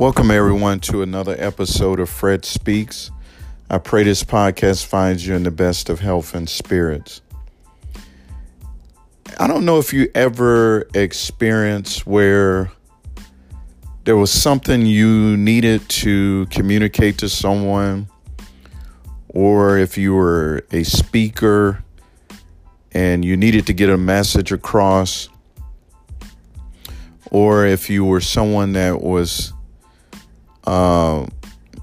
Welcome, everyone, to another episode of Fred Speaks. I pray this podcast finds you in the best of health and spirits. I don't know if you ever experienced where there was something you needed to communicate to someone, or if you were a speaker and you needed to get a message across, or if you were someone that was uh,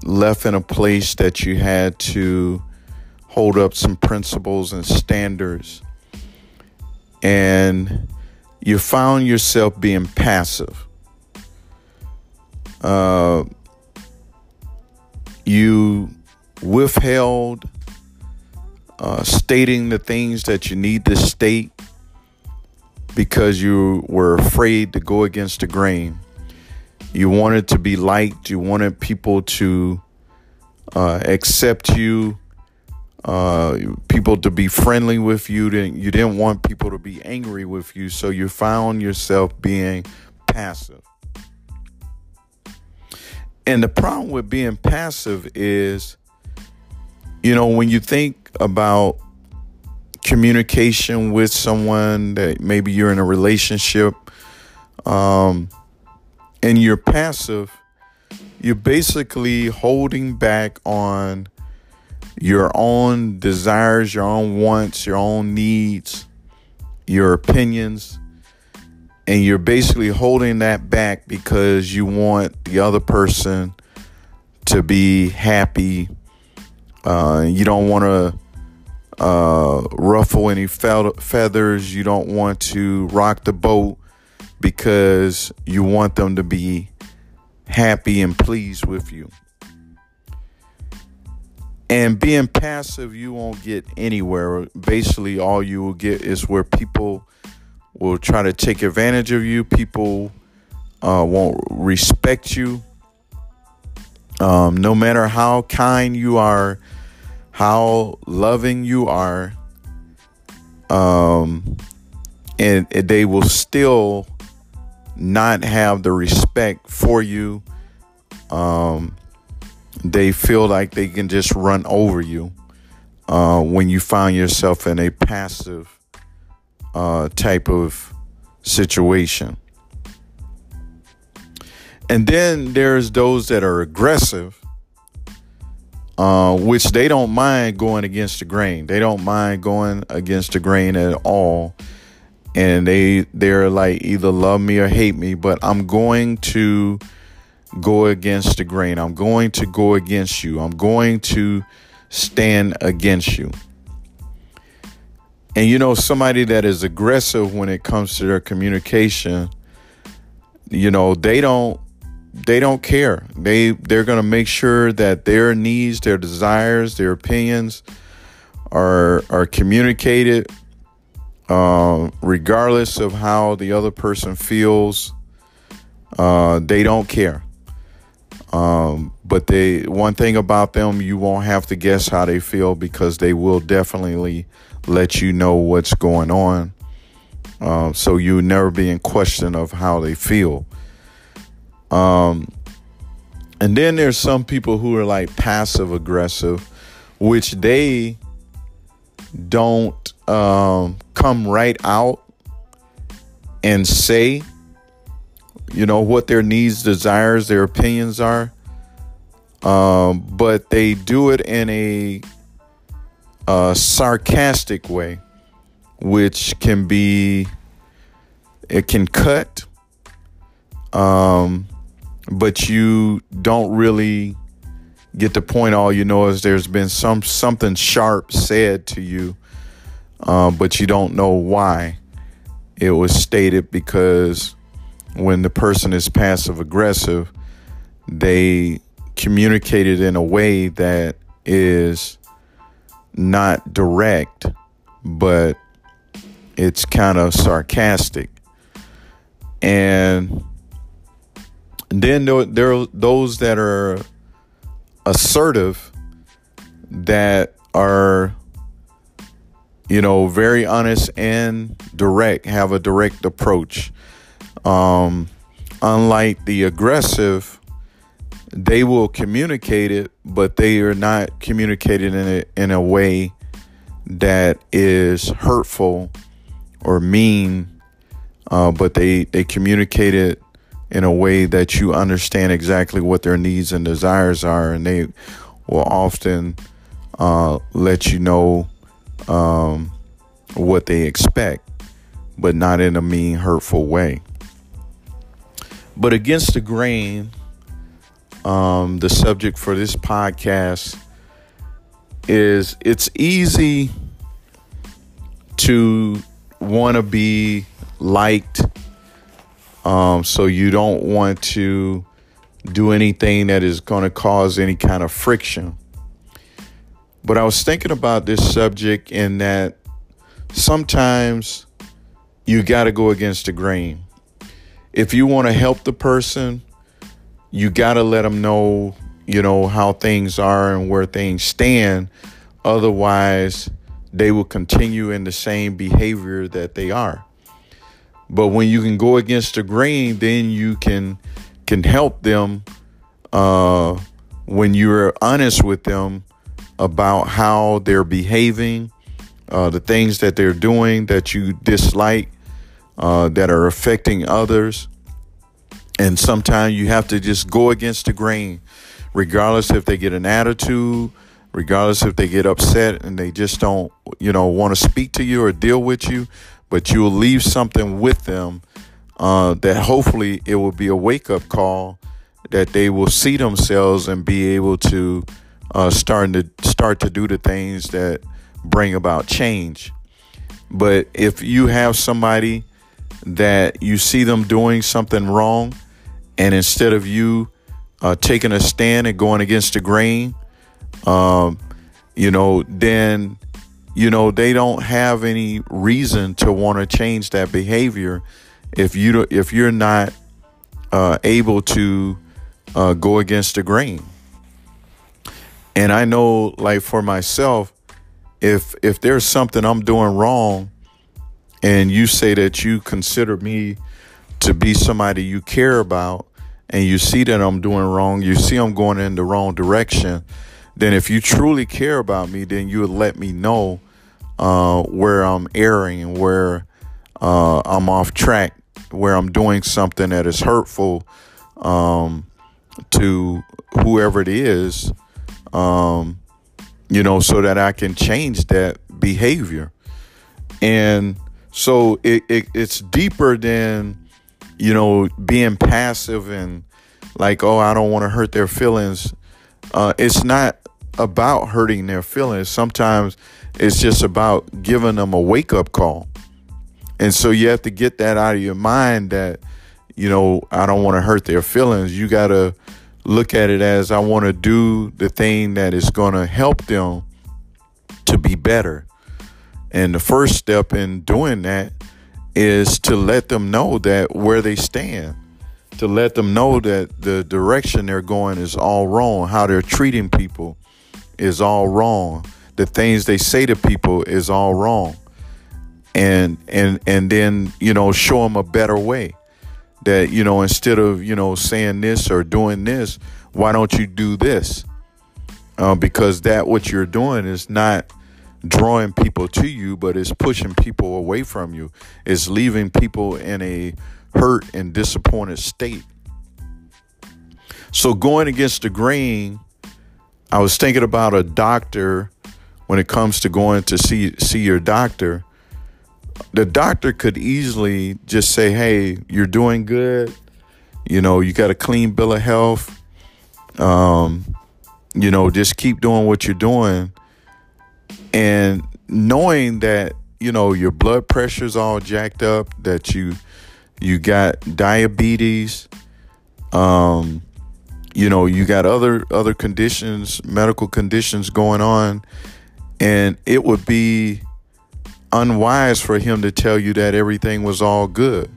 left in a place that you had to hold up some principles and standards, and you found yourself being passive. Uh, you withheld uh, stating the things that you need to state because you were afraid to go against the grain. You wanted to be liked, you wanted people to uh, accept you, uh, people to be friendly with you. You didn't want people to be angry with you, so you found yourself being passive. And the problem with being passive is, you know, when you think about communication with someone that maybe you're in a relationship um, and you're passive, you're basically holding back on your own desires, your own wants, your own needs, your opinions, and you're basically holding that back because you want the other person to be happy. Uh, you don't want to uh, ruffle any feathers. You don't want to rock the boat because you want them to be happy and pleased with you. And being passive, you won't get anywhere. Basically, all you will get is where people will try to take advantage of you. People uh, won't respect you. Um, no matter how kind you are, how loving you are, um, and, and they will still not have the respect for you. Um, they feel like they can just run over you uh, when you find yourself in a passive uh, type of situation. And then there's those that are aggressive, uh, which they don't mind going against the grain. They don't mind going against the grain at all. And they they're like either love me or hate me, but I'm going to go against the grain. I'm going to go against you. I'm going to stand against you. And you know, somebody that is aggressive when it comes to their communication, you know, they don't they don't care. They they're going to make sure that their needs, their desires, their opinions are are communicated uh, regardless of how the other person feels. Uh, they don't care. Um, but they one thing about them, you won't have to guess how they feel because they will definitely let you know what's going on. Um, so you never be in question of how they feel. Um, and then there's some people who are like passive aggressive, which they don't um, come right out and say you know, what their needs, desires, their opinions are. Um, but they do it in a, a sarcastic way, which can be, it can cut, um, but you don't really get the point. All you know is there's been some something sharp said to you, uh, but you don't know why it was stated because when the person is passive aggressive, they communicate it in a way that is not direct, but it's kind of sarcastic. And then there are those that are assertive that are you know very honest and direct have a direct approach. Um, unlike the aggressive they will communicate it, but they are not communicated in a, in a way that is hurtful or mean, uh, but they, they communicate it in a way that you understand exactly what their needs and desires are, and they will often uh, let you know um, what they expect, but not in a mean, hurtful way. But against the grain, um, the subject for this podcast is it's easy to want to be liked. Um, so you don't want to do anything that is going to cause any kind of friction. But I was thinking about this subject in that sometimes you got to go against the grain. If you want to help the person, you got to let them know, you know, how things are and where things stand. Otherwise, they will continue in the same behavior that they are. But when you can go against the grain, then you can can help them uh, when you're honest with them about how they're behaving, uh, the things that they're doing that you dislike, uh, that are affecting others. And sometimes you have to just go against the grain, regardless if they get an attitude, regardless if they get upset and they just don't, you know, want to speak to you or deal with you, but you will leave something with them uh, that hopefully it will be a wake up call that they will see themselves and be able to uh, start to start to do the things that bring about change. But if you have somebody that you see them doing something wrong, and instead of you uh, taking a stand and going against the grain, um, you know, then you know they don't have any reason to want to change that behavior if you if you're not uh, able to uh, go against the grain. And I know, like for myself, if if there's something I'm doing wrong, and you say that you consider me to be somebody you care about, and you see that I'm doing wrong, you see I'm going in the wrong direction, then if you truly care about me, then you would let me know uh, where I'm erring where uh, I'm off track, where I'm doing something that is hurtful um, to whoever it is, um, you know, so that I can change that behavior. And so it, it it's deeper than you know, being passive and like, oh, I don't want to hurt their feelings. Uh, it's not about hurting their feelings. Sometimes it's just about giving them a wake up call. And so you have to get that out of your mind that, you know, I don't want to hurt their feelings. You got to look at it as I want to do the thing that is going to help them to be better. And the first step in doing that is to let them know that where they stand, to let them know that the direction they're going is all wrong, how they're treating people is all wrong, the things they say to people is all wrong. And and and then, you know, show them a better way. That, you know, instead of, you know, saying this or doing this, why don't you do this? Uh, because that what you're doing is not drawing people to you, but it's pushing people away from you. It's leaving people in a hurt and disappointed state. So going against the grain, I was thinking about a doctor when it comes to going to see see your doctor. The doctor could easily just say, "Hey, you're doing good. You know, you got a clean bill of health. Um, you know, just keep doing what you're doing." and knowing that you know your blood pressure's all jacked up that you you got diabetes um you know you got other other conditions medical conditions going on and it would be unwise for him to tell you that everything was all good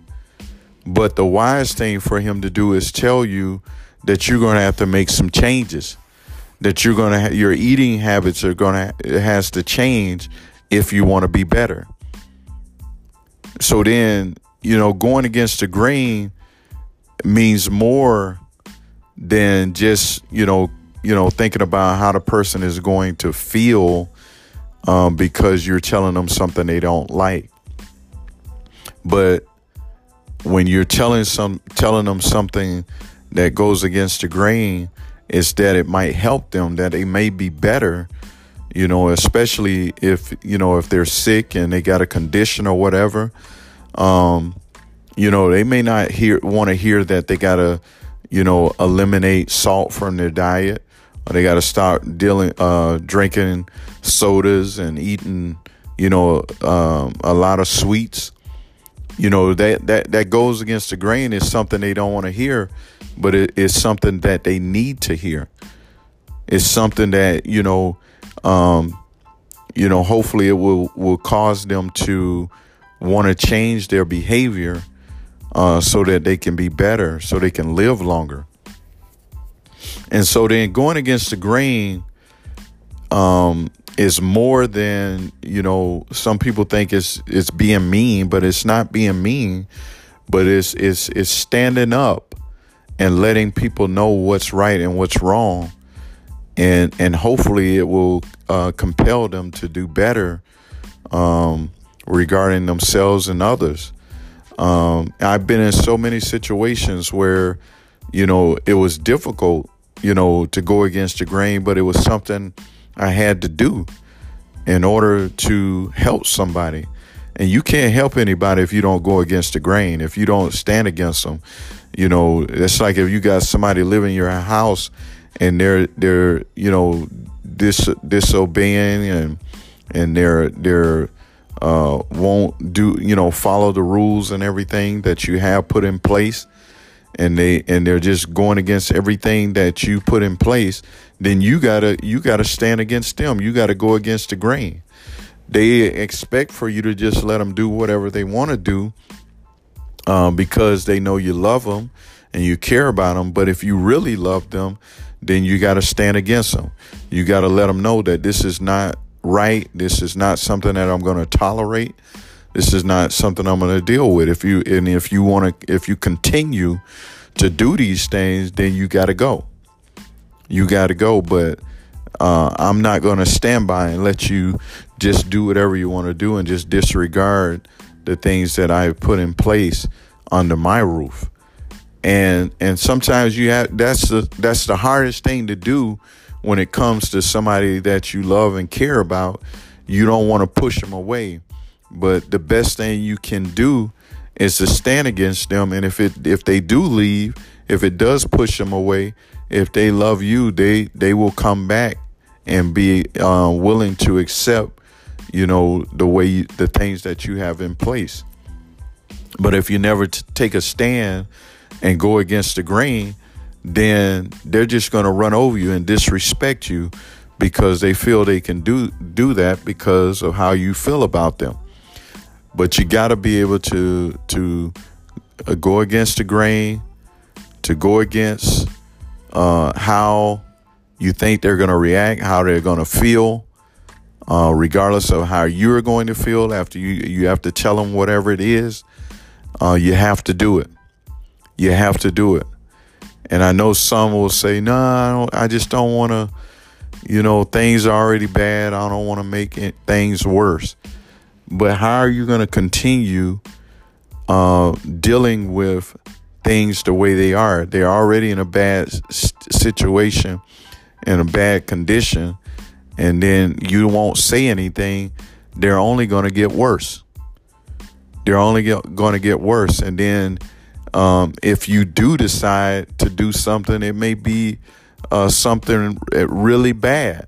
but the wise thing for him to do is tell you that you're going to have to make some changes that you're going to ha- your eating habits are going to it has to change if you want to be better. So then, you know, going against the grain means more than just you know you know thinking about how the person is going to feel um, because you're telling them something they don't like. But when you're telling some telling them something that goes against the grain, it's that it might help them, that they may be better, you know, especially if you know if they're sick and they got a condition or whatever. Um, you know, they may not hear want to hear that they gotta, you know, eliminate salt from their diet, they gotta start dealing uh, drinking sodas and eating, you know, um, a lot of sweets. You know that that that goes against the grain. Is something they don't want to hear but it is something that they need to hear. It's something that you know um you know hopefully it will will cause them to want to change their behavior uh so that they can be better so they can live longer and so then going against the grain um is more than you know some people think it's it's being mean but it's not being mean but it's it's it's standing up and letting people know what's right and what's wrong. And and hopefully it will uh, compel them to do better um, regarding themselves and others. Um, I've been in so many situations where you know it was difficult you know to go against the grain but it was something I had to do in order to help somebody. And you can't help anybody if you don't go against the grain, if you don't stand against them. You know, it's like if you got somebody living in your house and they're they're, you know, dis disobeying and and they're they're uh, won't do you know follow the rules and everything that you have put in place and they and they're just going against everything that you put in place then you gotta you gotta stand against them. You gotta go against the grain. They expect for you to just let them do whatever they want to do um, because they know you love them and you care about them but if you really love them then you got to stand against them you got to let them know that this is not right. This is not something that i'm going to tolerate this is not something I'm going to deal with. If you and if you want to, if you continue to do these things, then you got to go. You got to go. But uh, I'm not going to stand by and let you just do whatever you want to do and just disregard the things that I put in place under my roof. And and sometimes you have that's the that's the hardest thing to do when it comes to somebody that you love and care about. You don't want to push them away but the best thing you can do is to stand against them. And if it if they do leave, if it does push them away, if they love you, they they will come back and be uh, willing to accept, you know, the way you, the things that you have in place. But if you never t- take a stand and go against the grain, then they're just going to run over you and disrespect you because they feel they can do do that because of how you feel about them but you got to be able to to uh, go against the grain, to go against uh, how you think they're going to react, how they're going to feel, uh, regardless of how you're going to feel. After you, you have to tell them whatever it is. Uh, you have to do it. You have to do it. And I know some will say, "No, nah, I, I just don't want to." You know, things are already bad. I don't want to make it, things worse. But how are you going to continue uh, dealing with things the way they are? They're already in a bad situation, in a bad condition, and then you won't say anything. They're only going to get worse. They're only going to get worse. And then um, if you do decide to do something, it may be uh, something really bad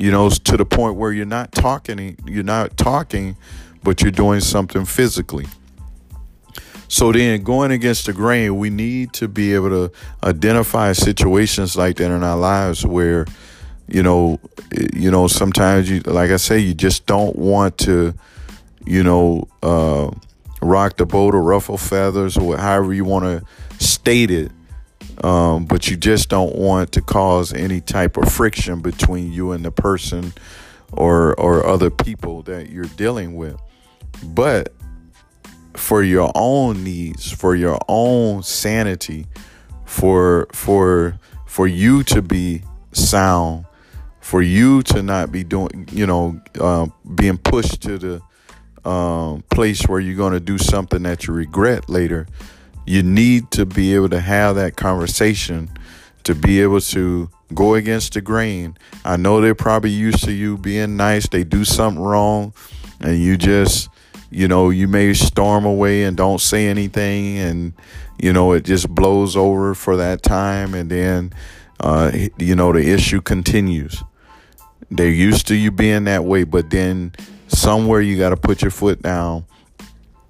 you know, to the point where you're not talking, you're not talking, but you're doing something physically. So then, going against the grain, we need to be able to identify situations like that in our lives where, you know, you know, sometimes you, like I say, you just don't want to, you know, uh, rock the boat or ruffle feathers or however you want to state it um, but you just don't want to cause any type of friction between you and the person or or other people that you're dealing with. But for your own needs, for your own sanity, for for for you to be sound, for you to not be doing, you know, uh, being pushed to the um, place where you're going to do something that you regret later. You need to be able to have that conversation to be able to go against the grain. I know they're probably used to you being nice. They do something wrong, and you just, you know, you may storm away and don't say anything, and you know it just blows over for that time, and then, uh, you know, the issue continues. They're used to you being that way, but then somewhere you got to put your foot down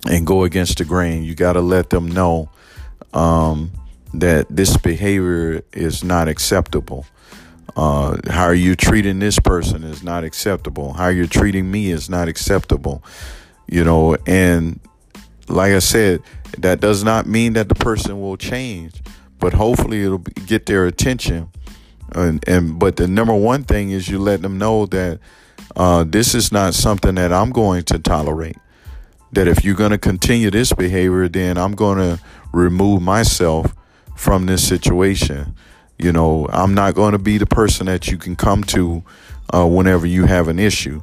and go against the grain. You got to let them know um, that this behavior is not acceptable. Uh, how you treating this person is not acceptable. How you're treating me is not acceptable. You know, and like I said, that does not mean that the person will change, but hopefully it'll get their attention. And, and but the number one thing is you let them know that uh, this is not something that I'm going to tolerate. That if you're going to continue this behavior, then I'm going to remove myself from this situation. You know, I'm not going to be the person that you can come to uh, whenever you have an issue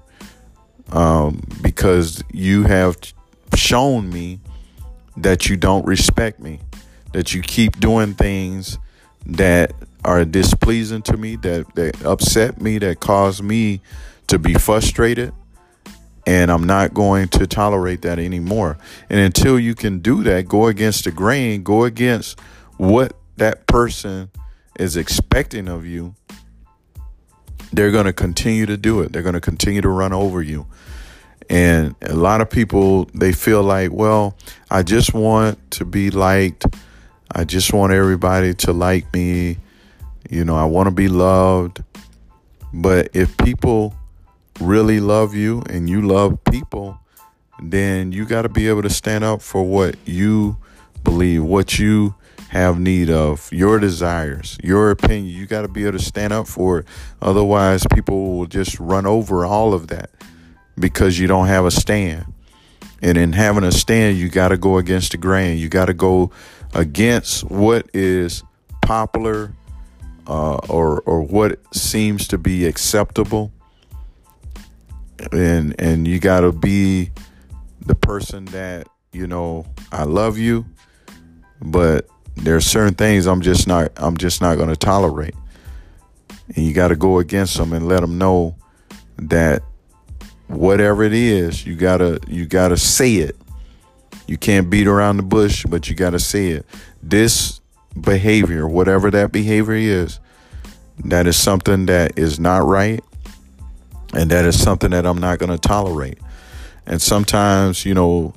um, because you have shown me that you don't respect me, that you keep doing things that are displeasing to me, that, that upset me, that cause me to be frustrated. And I'm not going to tolerate that anymore. And until you can do that, go against the grain, go against what that person is expecting of you, they're going to continue to do it. They're going to continue to run over you. And a lot of people, they feel like, well, I just want to be liked. I just want everybody to like me. You know, I want to be loved. But if people really love you and you love people, then you got to be able to stand up for what you believe, what you have need of, your desires, your opinion. You got to be able to stand up for it. Otherwise, people will just run over all of that because you don't have a stand. And in having a stand, you got to go against the grain. You got to go against what is popular uh, or or what seems to be acceptable and and you got to be the person that you know I love you but there are certain things I'm just not I'm just not going to tolerate. And you got to go against them and let them know that whatever it is you got to you got to say it. You can't beat around the bush but you got to say it. This behavior whatever that behavior is that is something that is not right and that is something that I'm not going to tolerate. And sometimes, you know,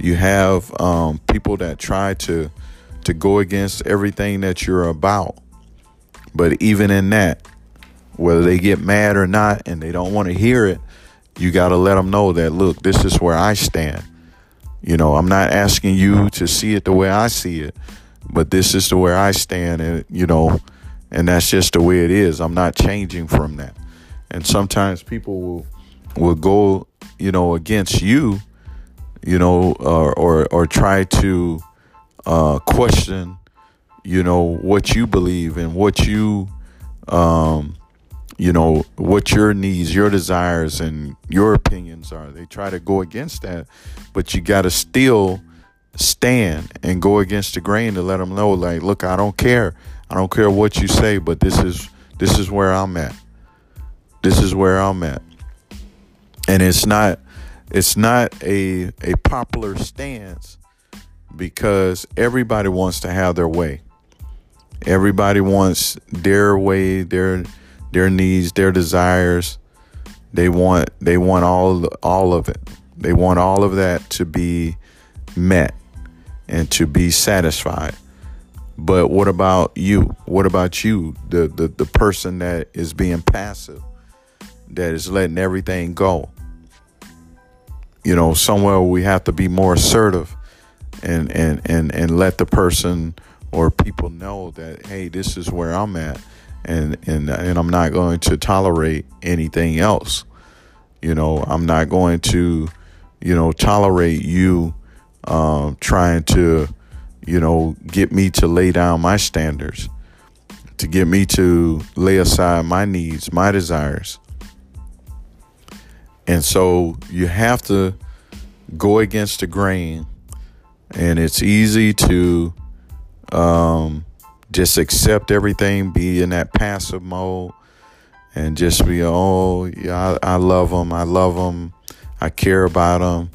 you have um, people that try to to go against everything that you're about. But even in that, whether they get mad or not, and they don't want to hear it, you got to let them know that look, this is where I stand. You know, I'm not asking you to see it the way I see it, but this is the way I stand, and you know, and that's just the way it is. I'm not changing from that and sometimes people will will go you know against you you know or or, or try to uh, question you know what you believe and what you um, you know what your needs your desires and your opinions are. They try to go against that but you got to still stand and go against the grain to let them know like look i don't care. I don't care what you say but this is this is where i'm at this is where I'm at. And it's not it's not a a popular stance because everybody wants to have their way. Everybody wants their way, their their needs, their desires. They want they want all all of it. They want all of that to be met and to be satisfied. But what about you? What about you, the the, the person that is being passive? That is letting everything go. You know, somewhere we have to be more assertive and and and and let the person or people know that hey, this is where I'm at and and and I'm not going to tolerate anything else. You know, I'm not going to, you know, tolerate you um, trying to you know, get me to lay down my standards, to get me to lay aside my needs, my desires. And so you have to go against the grain. And it's easy to um, just accept everything, be in that passive mode, and just be, oh, yeah, I, I love them. I love them. I care about them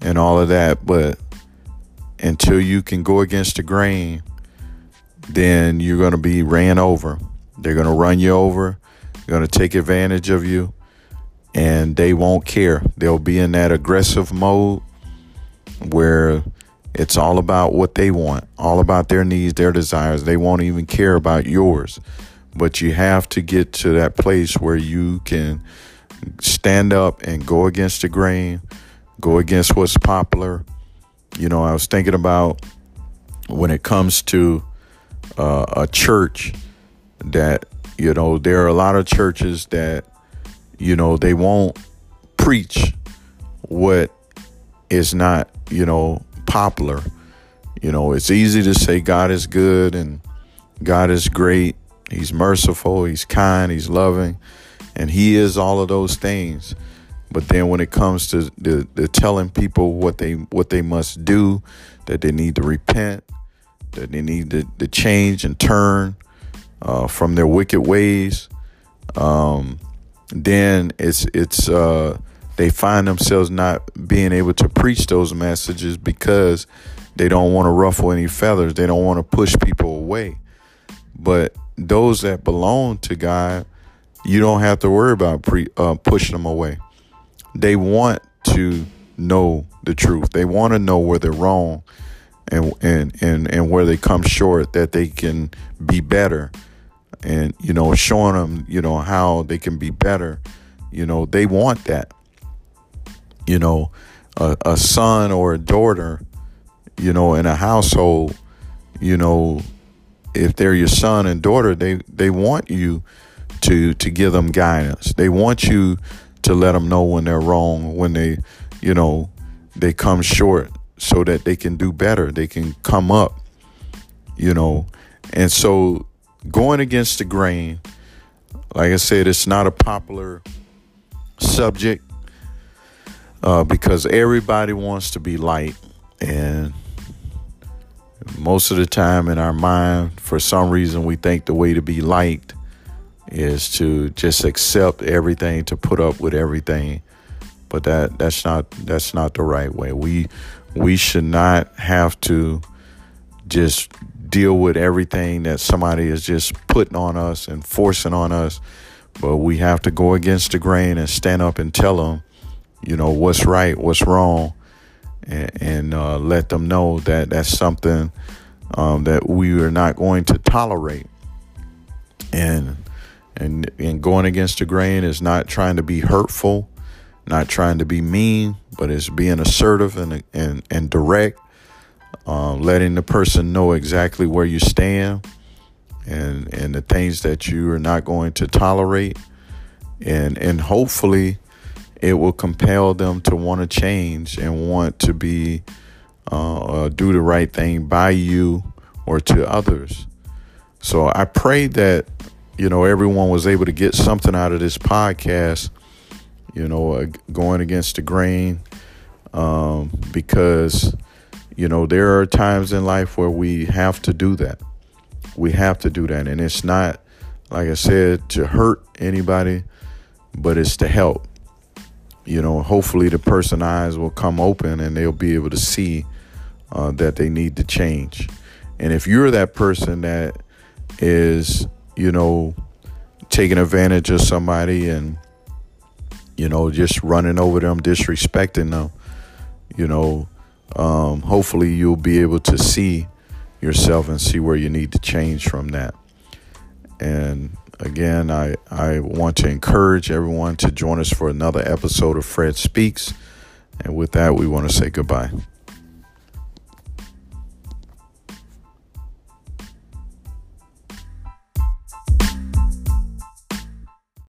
and all of that. But until you can go against the grain, then you're going to be ran over. They're going to run you over, they're going to take advantage of you, and they won't care. They'll be in that aggressive mode where it's all about what they want, all about their needs, their desires. They won't even care about yours. But you have to get to that place where you can stand up and go against the grain, go against what's popular. You know, I was thinking about when it comes to uh, a church that, you know, there are a lot of churches that, you know, they won't preach what is not, you know, popular. You know, it's easy to say God is good and God is great. He's merciful, He's kind, He's loving, and He is all of those things. But then when it comes to the, the telling people what they what they must do, that they need to repent, that they need to, to change and turn uh, from their wicked ways, um, then it's it's uh, they find themselves not being able to preach those messages because they don't want to ruffle any feathers. They don't want to push people away. But those that belong to God, you don't have to worry about pre, uh, pushing them away. They want to know the truth. They want to know where they're wrong and and and and where they come short that they can be better and you know showing them you know how they can be better you know they want that you know, a, a son or a daughter, you know, in a household, you know, if they're your son and daughter, they they want you to to give them guidance. They want you to let them know when they're wrong, when they, you know, they come short, so that they can do better. They can come up, you know, and so going against the grain, like I said, it's not a popular subject uh, because everybody wants to be light and most of the time in our mind for some reason we think the way to be liked is to just accept everything to put up with everything. But that that's not that's not the right way. We we should not have to just deal with everything that somebody is just putting on us and forcing on us but we have to go against the grain and stand up and tell them you know what's right, what's wrong, and, and uh, let them know that that's something um, that we are not going to tolerate. And and and going against the grain is not trying to be hurtful, not trying to be mean, but it's being assertive and and and direct, uh, letting the person know exactly where you stand and and the things that you are not going to tolerate and and hopefully it will compel them to want to change and want to be uh, uh, do the right thing by you or to others. So I pray that you know everyone was able to get something out of this podcast. You know, uh, going against the grain, um, because you know there are times in life where we have to do that. We have to do that, and it's not like I said to hurt anybody, but it's to help you know, hopefully the person eyes will come open and they'll be able to see uh, that they need to change. And if you're that person that is, you know, taking advantage of somebody and, you know, just running over them, disrespecting them, you know, um, hopefully you'll be able to see yourself and see where you need to change from that. And again, I, I want to encourage everyone to join us for another episode of Fred Speaks. And with that, we want to say goodbye.